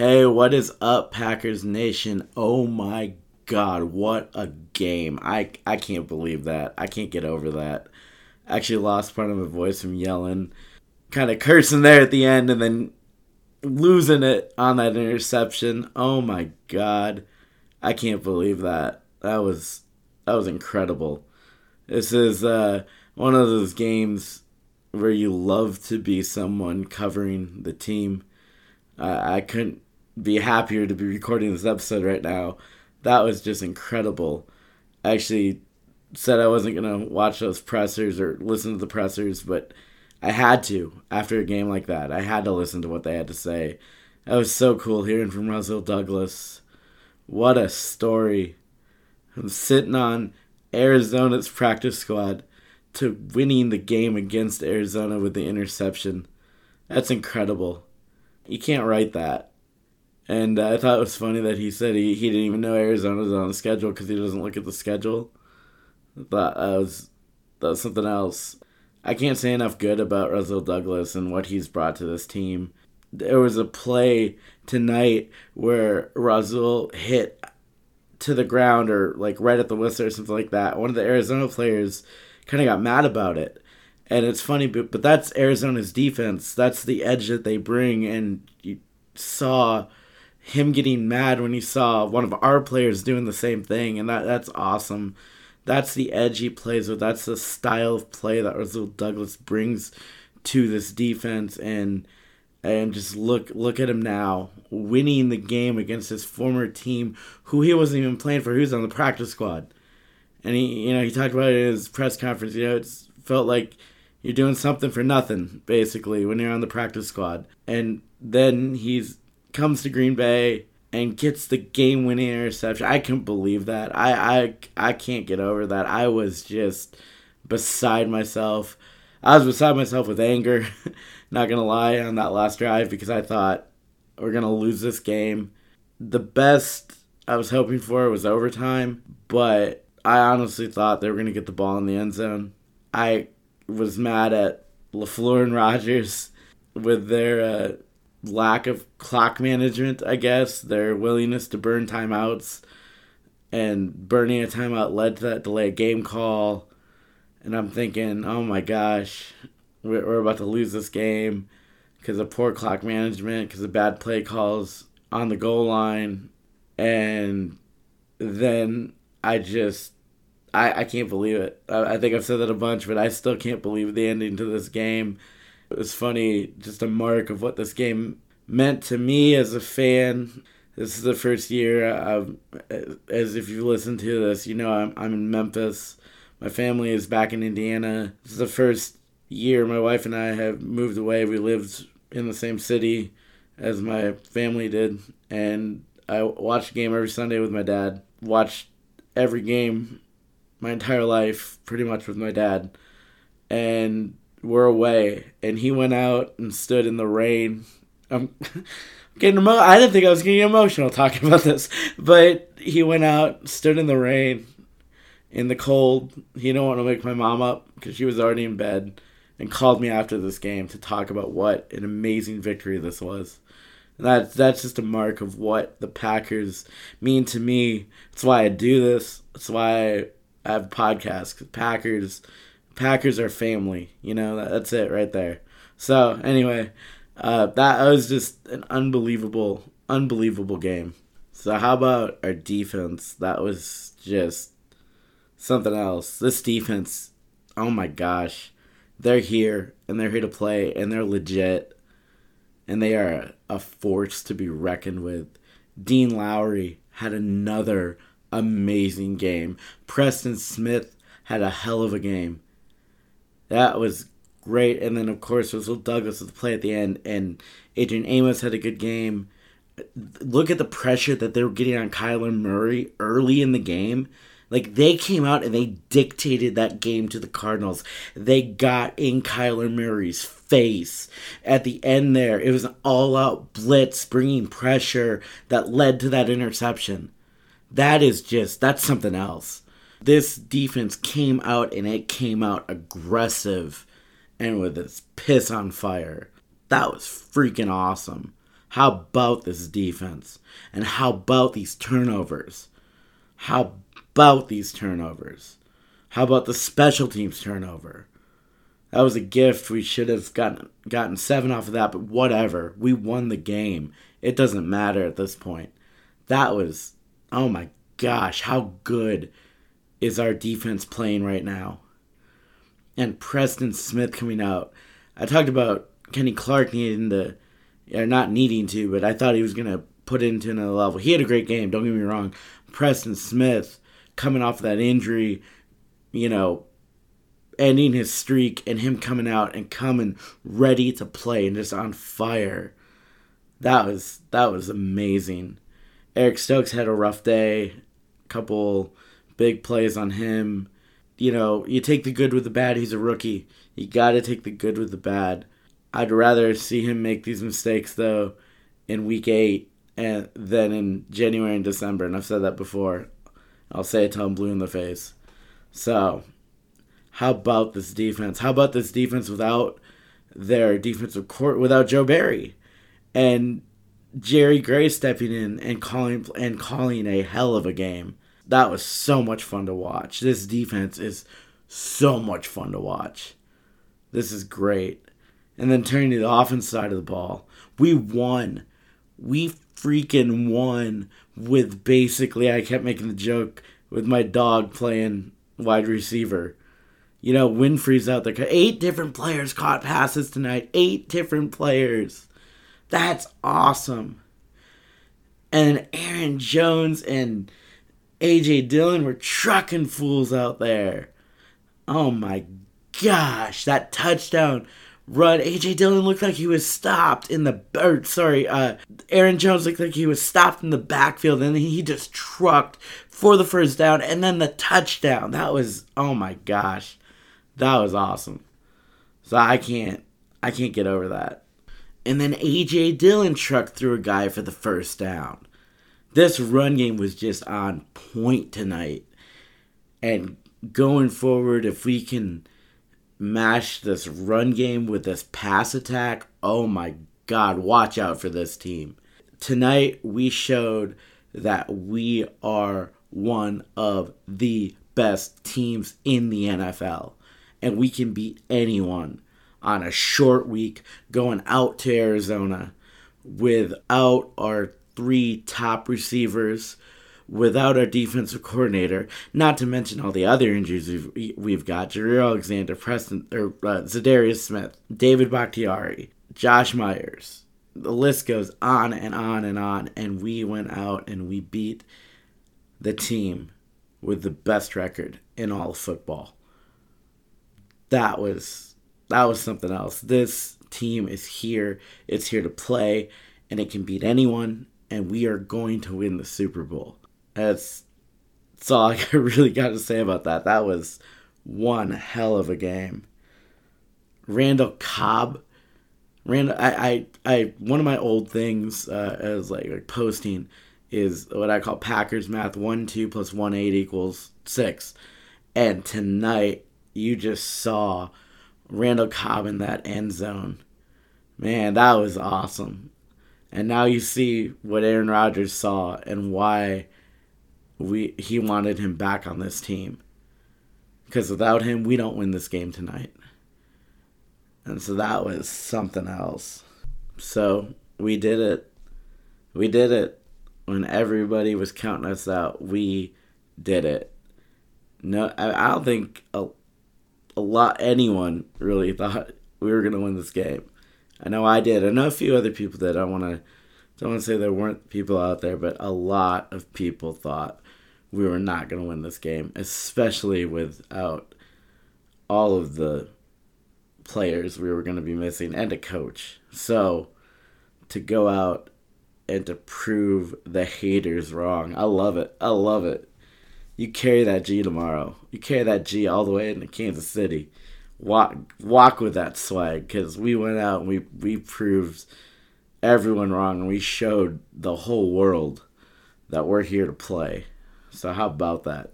Hey, what is up, Packers Nation? Oh my god, what a game. I I can't believe that. I can't get over that. Actually lost part of my voice from yelling. Kind of cursing there at the end and then losing it on that interception. Oh my god. I can't believe that. That was that was incredible. This is uh, one of those games where you love to be someone covering the team. I couldn't be happier to be recording this episode right now. That was just incredible. I actually said I wasn't going to watch those pressers or listen to the pressers, but I had to after a game like that. I had to listen to what they had to say. That was so cool hearing from Rasul Douglas. What a story. I'm sitting on Arizona's practice squad to winning the game against Arizona with the interception. That's incredible. You can't write that. And I thought it was funny that he said he, he didn't even know Arizona was on the schedule because he doesn't look at the schedule. That was, that was something else. I can't say enough good about Rasul Douglas and what he's brought to this team. There was a play tonight where Rasul hit to the ground or like right at the whistle or something like that. One of the Arizona players kind of got mad about it. And it's funny, but, but that's Arizona's defense. That's the edge that they bring. And you saw him getting mad when he saw one of our players doing the same thing. And that that's awesome. That's the edge he plays with. That's the style of play that Rasul Douglas brings to this defense. And and just look look at him now winning the game against his former team who he wasn't even playing for he was on the practice squad and he you know he talked about it in his press conference you know it felt like you're doing something for nothing basically when you're on the practice squad and then he's comes to green bay and gets the game winning interception i can't believe that I, I i can't get over that i was just beside myself i was beside myself with anger Not gonna lie on that last drive because I thought we're gonna lose this game. The best I was hoping for was overtime, but I honestly thought they were gonna get the ball in the end zone. I was mad at LaFleur and Rodgers with their uh, lack of clock management. I guess their willingness to burn timeouts and burning a timeout led to that delayed game call. And I'm thinking, oh my gosh, we're, we're about to lose this game because of poor clock management, because of bad play calls on the goal line. And then I just, I, I can't believe it. I, I think I've said that a bunch, but I still can't believe the ending to this game. It was funny, just a mark of what this game meant to me as a fan. This is the first year, I've, as if you listen to this, you know I'm, I'm in Memphis. My family is back in Indiana. This is the first year, my wife and I have moved away. We lived in the same city as my family did, and I watched a game every Sunday with my dad. Watched every game my entire life, pretty much with my dad, and we're away. And he went out and stood in the rain. I'm getting emo- I didn't think I was getting emotional talking about this, but he went out, stood in the rain, in the cold. He didn't want to wake my mom up because she was already in bed and called me after this game to talk about what an amazing victory this was. That that's just a mark of what the Packers mean to me. That's why I do this. That's why I have podcasts. Packers, Packers are family. You know that, that's it right there. So anyway, uh, that was just an unbelievable, unbelievable game. So how about our defense? That was just something else. This defense, oh my gosh they're here and they're here to play and they're legit and they are a force to be reckoned with. Dean Lowry had another amazing game. Preston Smith had a hell of a game. That was great. And then, of course, Rasul Douglas with the play at the end, and Adrian Amos had a good game. Look at the pressure that they were getting on Kyler Murray early in the game. Like they came out and they dictated that game to the Cardinals. They got in Kyler Murray's face at the end there. It was an all out blitz bringing pressure that led to that interception. That is just, that's something else. This defense came out and it came out aggressive and with its piss on fire. That was freaking awesome. How about this defense? And how about these turnovers? How about these turnovers? How about the special teams turnover? That was a gift. We should have gotten gotten seven off of that, but whatever. We won the game. It doesn't matter at this point. That was oh my gosh, how good is our defense playing right now? And Preston Smith coming out. I talked about Kenny Clark needing to, or not needing to, but I thought he was gonna put it into another level. He had a great game. Don't get me wrong. Preston Smith coming off of that injury, you know, ending his streak and him coming out and coming ready to play and just on fire. That was that was amazing. Eric Stokes had a rough day. Couple big plays on him. You know, you take the good with the bad. He's a rookie. You got to take the good with the bad. I'd rather see him make these mistakes though in week 8 and than in January and December, and I've said that before. I'll say it till I'm blue in the face. So, how about this defense? How about this defense without their defensive court, without Joe Barry and Jerry Gray stepping in and calling and calling a hell of a game? That was so much fun to watch. This defense is so much fun to watch. This is great. And then turning to the offense side of the ball, we won. We freaking won with basically, I kept making the joke with my dog playing wide receiver. You know, Winfree's out there. Eight different players caught passes tonight. Eight different players. That's awesome. And Aaron Jones and AJ Dillon were trucking fools out there. Oh my gosh, that touchdown run. AJ Dillon looked like he was stopped in the or sorry, uh Aaron Jones looked like he was stopped in the backfield and he just trucked for the first down and then the touchdown. That was oh my gosh. That was awesome. So I can't I can't get over that. And then AJ Dillon trucked through a guy for the first down. This run game was just on point tonight. And going forward, if we can mash this run game with this pass attack, oh my god, watch out for this team. Tonight we showed that we are one of the best teams in the NFL and we can beat anyone on a short week going out to Arizona without our three top receivers, without our defensive coordinator, not to mention all the other injuries we've, we've got Jaire Alexander, Preston, or uh, Za'Darius Smith, David Bakhtiari, Josh Myers. The list goes on and on and on, and we went out and we beat the team with the best record in all of football that was that was something else. This team is here. It's here to play, and it can beat anyone. And we are going to win the Super Bowl. That's that's all I really got to say about that. That was one hell of a game. Randall Cobb. Randall, I, I, I, one of my old things uh, as like, like posting is what I call Packers math. One two plus one eight equals six. And tonight you just saw Randall Cobb in that end zone. Man, that was awesome. And now you see what Aaron Rodgers saw and why we he wanted him back on this team. Because without him, we don't win this game tonight. And so that was something else. So we did it. We did it. When everybody was counting us out, we did it. No, I, I don't think a, a lot anyone really thought we were gonna win this game. I know I did. I know a few other people that I want to don't want to say there weren't people out there, but a lot of people thought we were not gonna win this game, especially without all of the players we were gonna be missing and a coach. So to go out and to prove the haters wrong, I love it. I love it you carry that G tomorrow. You carry that G all the way into Kansas City. Walk walk with that swag because we went out and we we proved everyone wrong and we showed the whole world that we're here to play. So how about that?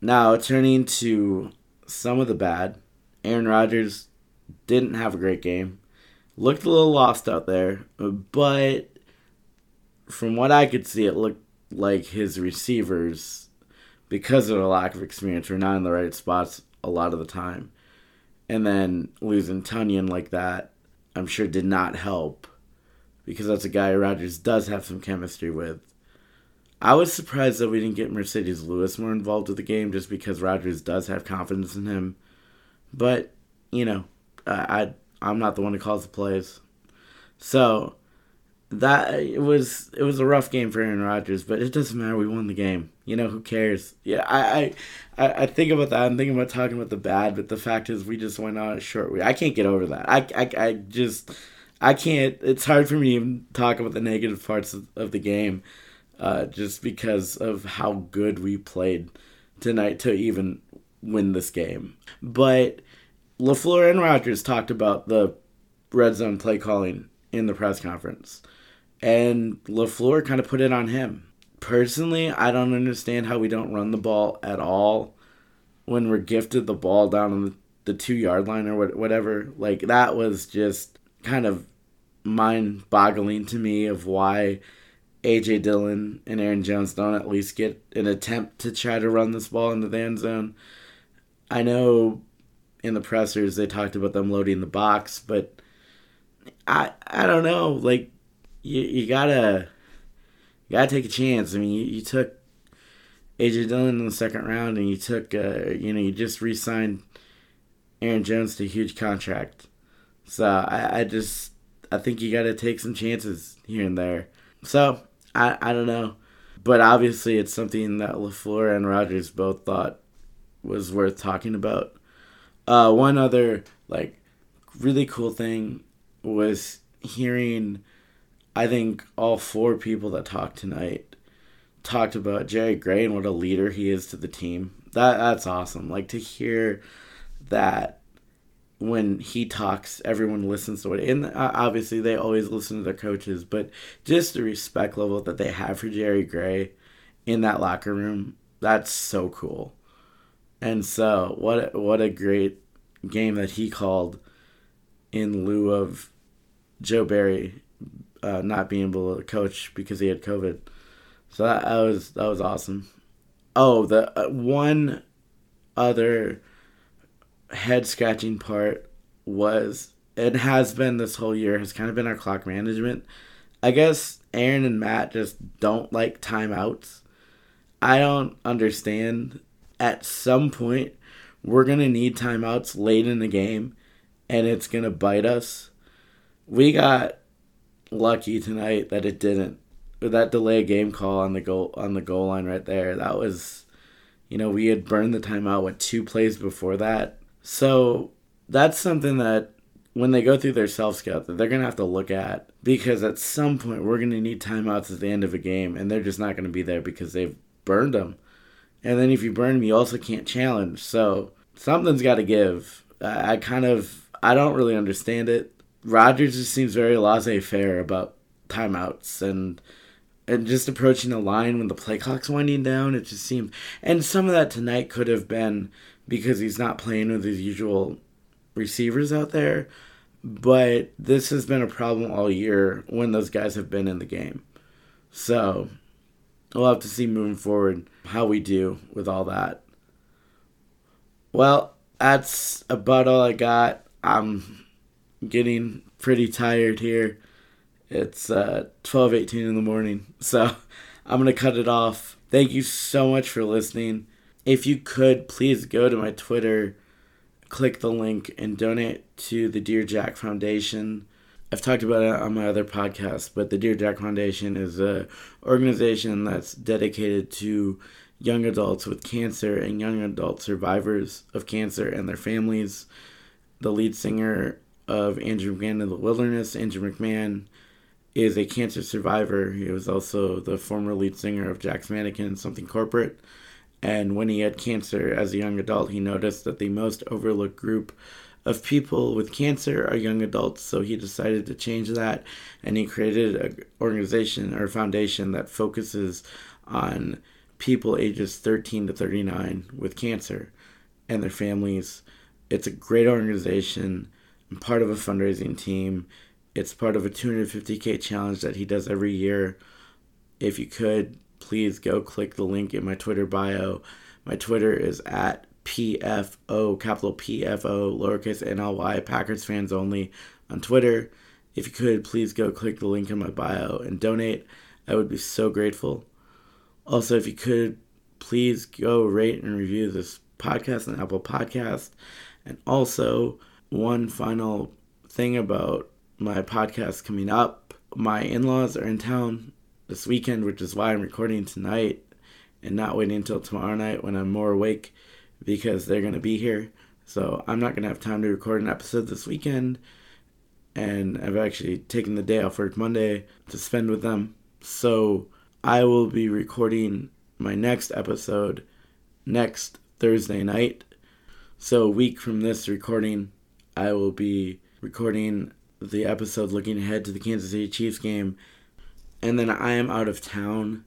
Now turning to some of the bad, Aaron Rodgers didn't have a great game. looked a little lost out there, but from what I could see, it looked like his receivers, because of the lack of experience, were not in the right spots a lot of the time. And then losing Tonyan like that, I'm sure did not help because that's a guy Rodgers does have some chemistry with. I was surprised that we didn't get Marcedes Lewis more involved with the game just because Rodgers does have confidence in him. But, you know, I, I I'm not the one who calls the plays. So that it was it was a rough game for Aaron Rodgers, but it doesn't matter. We won the game. You know who cares? Yeah, I I, I think about that. I'm thinking about talking about the bad, but the fact is we just went on a short. I can't get over that. I, I, I just I can't. It's hard for me to even talk about the negative parts of, of the game uh, just because of how good we played tonight to even win this game. But LaFleur and Rodgers talked about the red zone play calling in the press conference. And LaFleur kind of put it on him. Personally, I don't understand how we don't run the ball at all when we're gifted the ball down on the, two yard line or whatever. Like, that was just kind of mind boggling to me of why AJ Dillon and Aaron Jones don't at least get an attempt to try to run this ball into the end zone. I know in the pressers they talked about them loading the box, but I I don't know. Like you you gotta you gotta take a chance. I mean, you, you took AJ Dillon in the second round, and you took uh, you know you just re-signed Aaron Jones to a huge contract. So I, I just I think you gotta take some chances here and there. So I, I don't know. But obviously, it's something that LaFleur and Rodgers both thought was worth talking about. Uh, one other, like, really cool thing was hearing, I think, all four people that talked tonight talked about Jerry Gray and what a leader he is to the team. That That's awesome. Like, to hear that when he talks, everyone listens to it. And uh, obviously, they always listen to their coaches, but just the respect level that they have for Jerry Gray in that locker room, that's so cool. And so, what what a great game that he called in lieu of Joe Barry uh, not being able to coach because he had COVID. So that, that was that was awesome. Oh, the uh, one other head scratching part was it has been this whole year has kind of been our clock management. I guess Aaron and Matt just don't like timeouts. I don't understand. At some point, we're going to need timeouts late in the game, and it's going to bite us. We got lucky tonight that it didn't. With That delay game call on the goal on the goal line right there. That was, you know, we had burned the timeout with two plays before that so that's something that when they go through their self scout that they're gonna have to look at because at some point we're gonna need timeouts at the end of a game and they're just not gonna be there because they've burned them. And then if you burn them, you also can't challenge. So something's got to give. I, I kind of I don't really understand it. Rodgers just seems very laissez-faire about timeouts and and just approaching the line when the play clock's winding down. It just seemed, and some of that tonight could have been because he's not playing with his usual receivers out there. But this has been a problem all year when those guys have been in the game. So we'll have to see moving forward how we do with all that. Well, that's about all I got. I'm getting pretty tired here. It's uh, 12:18 in the morning, so I'm gonna cut it off. Thank you so much for listening if you could, please go to my Twitter, click the link, and donate to the Dear Jack Foundation. I've talked about it on my other podcast, but the Dear Jack Foundation is a organization that's dedicated to young adults with cancer and young adult survivors of cancer and their families. The lead singer of Andrew McMahon in the Wilderness, Andrew McMahon, is a cancer survivor. He was also the former lead singer of Jack's Mannequin, Something Corporate. And when he had cancer as a young adult, he noticed that the most overlooked group of people with cancer are young adults. So he decided to change that and he created an organization or foundation that focuses on people ages 13 to 39 with cancer and their families. It's a great organization. Part of a fundraising team. It's part of a 250k challenge that he does every year. If you could, please go click the link in my Twitter bio. My Twitter is at PFO, capital PFO, lowercase NLY, Packers fans only on Twitter. If you could, please go click the link in my bio and donate. I would be so grateful. Also, if you could, please go rate and review this podcast on Apple Podcast. And also, one final thing about my podcast coming up. My in-laws are in town this weekend, which is why I'm recording tonight and not waiting until tomorrow night when I'm more awake because they're going to be here. So I'm not going to have time to record an episode this weekend. And I've actually taken the day off work Monday to spend with them. So I will be recording my next episode next Thursday night. So a week from this recording, I will be recording the episode looking ahead to the Kansas City Chiefs game. And then I am out of town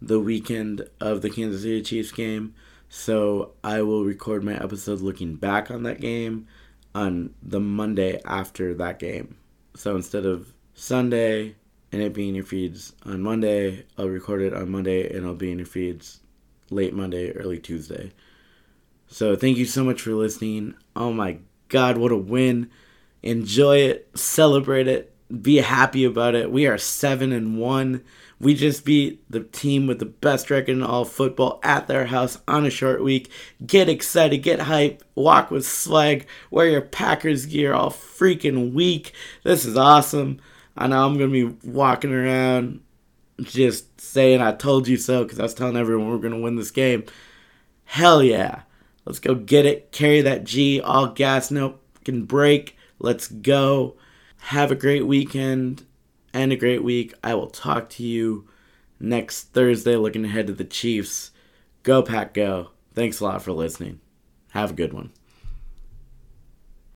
the weekend of the Kansas City Chiefs game. So I will record my episode looking back on that game on the Monday after that game. So instead of Sunday and it being your feeds on Monday, I'll record it on Monday and it'll be in your feeds late Monday, early Tuesday. So thank you so much for listening. Oh my god, what a win. Enjoy it, celebrate it, be happy about it. We are 7 and 1. We just beat the team with the best record in all football at their house on a short week. Get excited, get hype, walk with swag, wear your Packers gear all freaking week. This is awesome. I know I'm going to be walking around just saying I told you so because I was telling everyone we're going to win this game. Hell yeah. Let's go get it. Carry that G, all gas, no can break. Let's go. Have a great weekend and a great week. I will talk to you next Thursday looking ahead to the Chiefs. Go, Pack, go. Thanks a lot for listening. Have a good one.